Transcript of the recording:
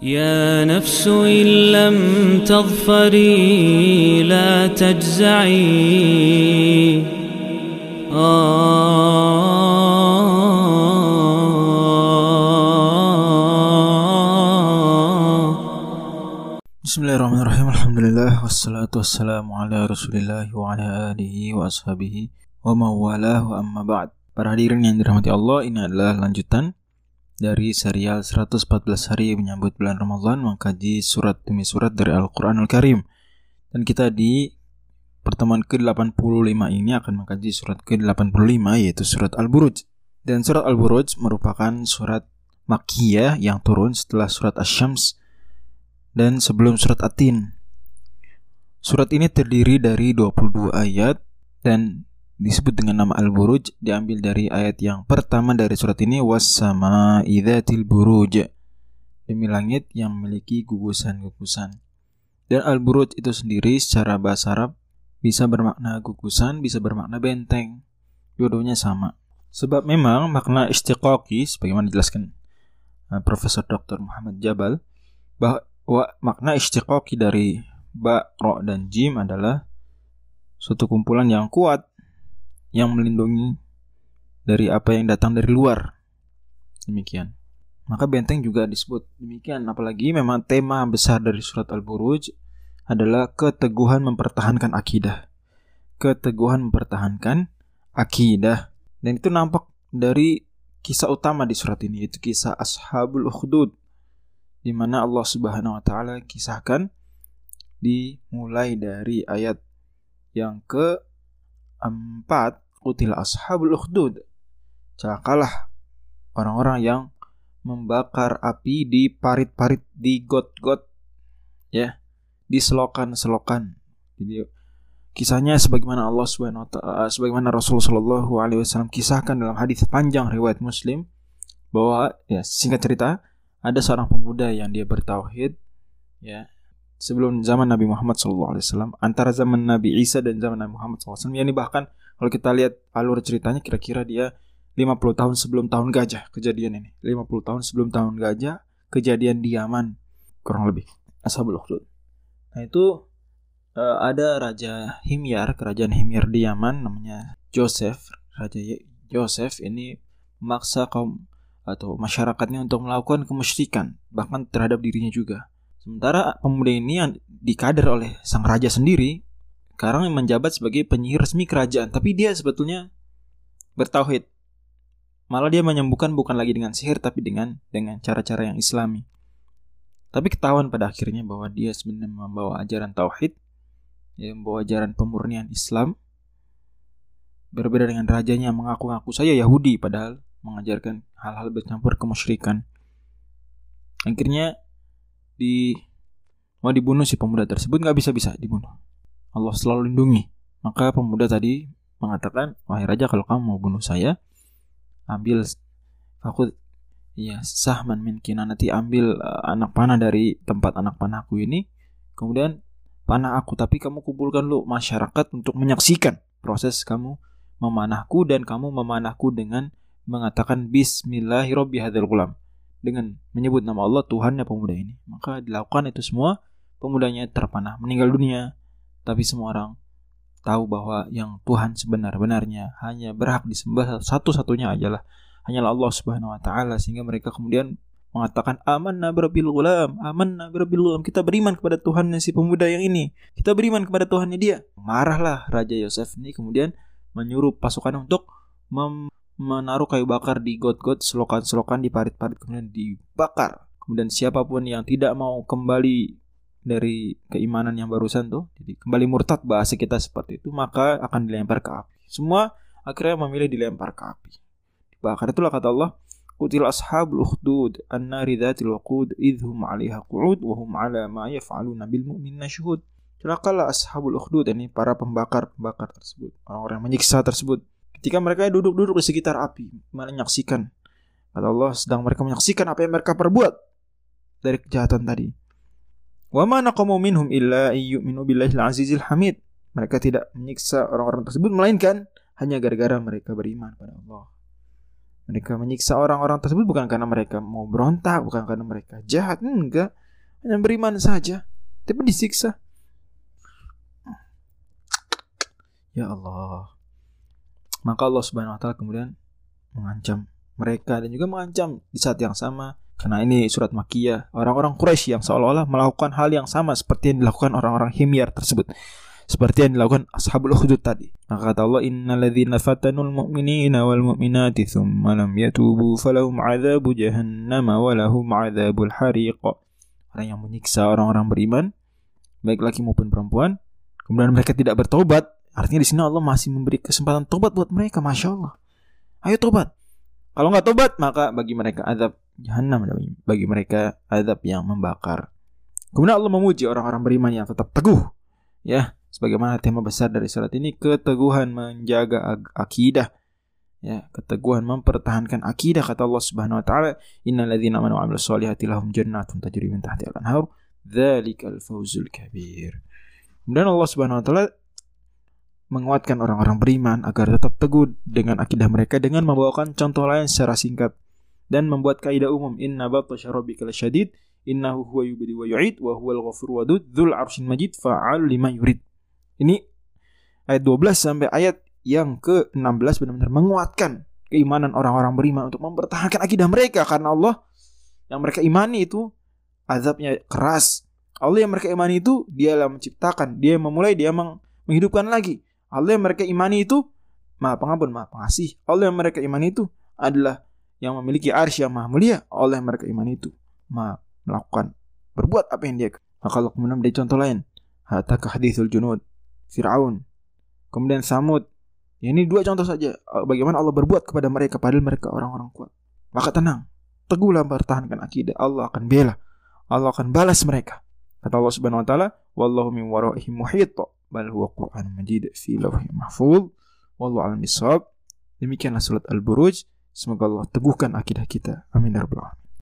يا نفس إن لم تظفري لا تجزعي. آه. بسم الله الرحمن الرحيم. الحمد لله والصلاة والسلام على رسول الله وعلى آله وأصحابه ومن والاه. أما بعد Para hadirin yang dirahmati Allah, ini adalah lanjutan Dari serial 114 hari menyambut bulan Ramadan Mengkaji surat demi surat dari Al-Quran Al-Karim Dan kita di pertemuan ke-85 ini akan mengkaji surat ke-85 yaitu surat Al-Buruj Dan surat Al-Buruj merupakan surat Makkiyah yang turun setelah surat Asy-Syams dan sebelum surat Atin. Surat ini terdiri dari 22 ayat dan disebut dengan nama Al-Buruj diambil dari ayat yang pertama dari surat ini wassama idzatil buruj demi langit yang memiliki gugusan-gugusan. Dan Al-Buruj itu sendiri secara bahasa Arab bisa bermakna gugusan, bisa bermakna benteng. Dua-duanya sama. Sebab memang makna istiqaqi sebagaimana dijelaskan uh, Profesor Dr. Muhammad Jabal bahwa Wa, makna istiqoqi dari ba, ro, dan jim adalah suatu kumpulan yang kuat yang melindungi dari apa yang datang dari luar. Demikian. Maka benteng juga disebut demikian. Apalagi memang tema besar dari surat Al-Buruj adalah keteguhan mempertahankan akidah. Keteguhan mempertahankan akidah. Dan itu nampak dari kisah utama di surat ini, yaitu kisah Ashabul Ukhdud di mana Allah Subhanahu wa taala kisahkan dimulai dari ayat yang keempat Kutil ashabul ukhdud. Celakalah orang-orang yang membakar api di parit-parit di got-got ya di selokan-selokan. Jadi kisahnya sebagaimana Allah Subhanahu wa taala sebagaimana Rasul sallallahu alaihi wasallam kisahkan dalam hadis panjang riwayat Muslim bahwa ya singkat cerita ada seorang pemuda yang dia bertauhid ya sebelum zaman Nabi Muhammad SAW antara zaman Nabi Isa dan zaman Nabi Muhammad SAW ini bahkan kalau kita lihat alur ceritanya kira-kira dia 50 tahun sebelum tahun gajah kejadian ini. 50 tahun sebelum tahun gajah kejadian di Yaman kurang lebih. Ashabul Ukhdud. Nah itu uh, ada Raja Himyar kerajaan Himyar di Yaman namanya Joseph. Raja Joseph ini memaksa kaum atau masyarakatnya untuk melakukan kemusyrikan bahkan terhadap dirinya juga. Sementara pemuda ini yang dikader oleh sang raja sendiri sekarang menjabat sebagai penyihir resmi kerajaan, tapi dia sebetulnya bertauhid. Malah dia menyembuhkan bukan lagi dengan sihir tapi dengan dengan cara-cara yang islami. Tapi ketahuan pada akhirnya bahwa dia sebenarnya membawa ajaran tauhid, ya, membawa ajaran pemurnian Islam. Berbeda dengan rajanya mengaku-ngaku saya Yahudi padahal mengajarkan hal-hal bercampur kemusyrikan. Akhirnya di mau dibunuh si pemuda tersebut nggak bisa bisa dibunuh. Allah selalu lindungi. Maka pemuda tadi mengatakan, wahai raja kalau kamu mau bunuh saya, ambil aku ya sahman min nanti ambil uh, anak panah dari tempat anak panahku ini, kemudian panah aku tapi kamu kumpulkan lu masyarakat untuk menyaksikan proses kamu memanahku dan kamu memanahku dengan mengatakan Bismillahirrahmanirrahim dengan menyebut nama Allah Tuhannya pemuda ini. Maka dilakukan itu semua pemudanya terpanah meninggal dunia. Tapi semua orang tahu bahwa yang Tuhan sebenar-benarnya hanya berhak disembah satu-satunya adalah hanyalah Allah Subhanahu wa taala sehingga mereka kemudian mengatakan amanna birabil gulam amanna birabil gulam kita beriman kepada Tuhannya si pemuda yang ini. Kita beriman kepada Tuhannya dia. Marahlah Raja Yosef ini kemudian menyuruh pasukan untuk mem menaruh kayu bakar di got-got selokan-selokan di parit-parit kemudian dibakar. Kemudian siapa pun yang tidak mau kembali dari keimanan yang barusan tuh, jadi kembali murtad bahasa kita seperti itu, maka akan dilempar ke api. Semua akhirnya memilih dilempar ke api. Dibakar itulah kata Allah, Kutil ashabul ukhdud an-nari dhatil waqud idhum 'alaiha qu'ud wa hum 'ala ma yaf'aluna bil mu'minina syuhud. Celakalah ashabul ukhdud ini para pembakar-pembakar tersebut, orang-orang yang menyiksa tersebut Ketika mereka duduk-duduk di sekitar api, menyaksikan. Kata Allah sedang mereka menyaksikan apa yang mereka perbuat dari kejahatan tadi. Wa ma naqamu minhum illa ayyuminu billahi azizil hamid. Mereka tidak menyiksa orang-orang tersebut melainkan hanya gara-gara mereka beriman pada Allah. Mereka menyiksa orang-orang tersebut bukan karena mereka mau berontak, bukan karena mereka jahat, enggak. Hanya beriman saja, tapi disiksa. Ya Allah. Maka Allah Subhanahu wa taala kemudian mengancam mereka dan juga mengancam di saat yang sama. Karena ini surat Makiyah orang-orang Quraisy yang seolah-olah melakukan hal yang sama seperti yang dilakukan orang-orang Himyar tersebut. Seperti yang dilakukan ashabul ukhdud tadi. Maka kata Allah innalladzina fatanul mu'minina wal mu'minati thumma lam yatubu falahum adzabu jahannam wa lahum adzabul hariq. Orang yang menyiksa orang-orang beriman baik laki maupun perempuan kemudian mereka tidak bertobat artinya di sini Allah masih memberi kesempatan tobat buat mereka masya Allah ayo tobat kalau nggak tobat, maka bagi mereka azab jahanam bagi mereka azab yang membakar. Kemudian Allah memuji orang-orang beriman yang tetap teguh. Ya, sebagaimana tema besar dari surat ini keteguhan menjaga akidah. Ya, keteguhan mempertahankan akidah kata Allah Subhanahu wa taala, "Innalladzina amanu wa 'amilus solihati lahum jannatun tajri min tahtiha al-anhar, dzalikal fawzul kabir." Kemudian Allah Subhanahu wa taala menguatkan orang-orang beriman agar tetap teguh dengan akidah mereka dengan membawakan contoh lain secara singkat dan membuat kaidah umum inna batasya rabbika lasyadid innahu huwa yubdi wa yu'id wa huwal ghafur wadud dzul arsyin majid fa'al lima yurid. Ini ayat 12 sampai ayat yang ke-16 benar-benar menguatkan keimanan orang-orang beriman untuk mempertahankan akidah mereka karena Allah yang mereka imani itu azabnya keras. Allah yang mereka imani itu dia yang menciptakan, dia yang memulai, dia yang menghidupkan lagi. Allah yang mereka imani itu Maha Pengampun, Maha Pengasih. Allah yang mereka imani itu adalah yang memiliki arsy yang maha mulia. Allah yang mereka imani itu maha melakukan berbuat apa yang dia. Maka Allah kemudian menjadi contoh lain. Hatta hadithul junud Fir'aun. Kemudian Samud. Ya, ini dua contoh saja bagaimana Allah berbuat kepada mereka padahal mereka orang-orang kuat. Maka tenang, teguhlah pertahankan akidah. Allah akan bela. Allah akan balas mereka. Kata Allah Subhanahu wa taala, "Wallahu min waraihim muhit." Bal huwa Qur'an Majid fi lawhi mahfuz wallahu a'lam Demikianlah surat Al-Buruj. Semoga Allah teguhkan akidah kita. Amin ya rabbal alamin.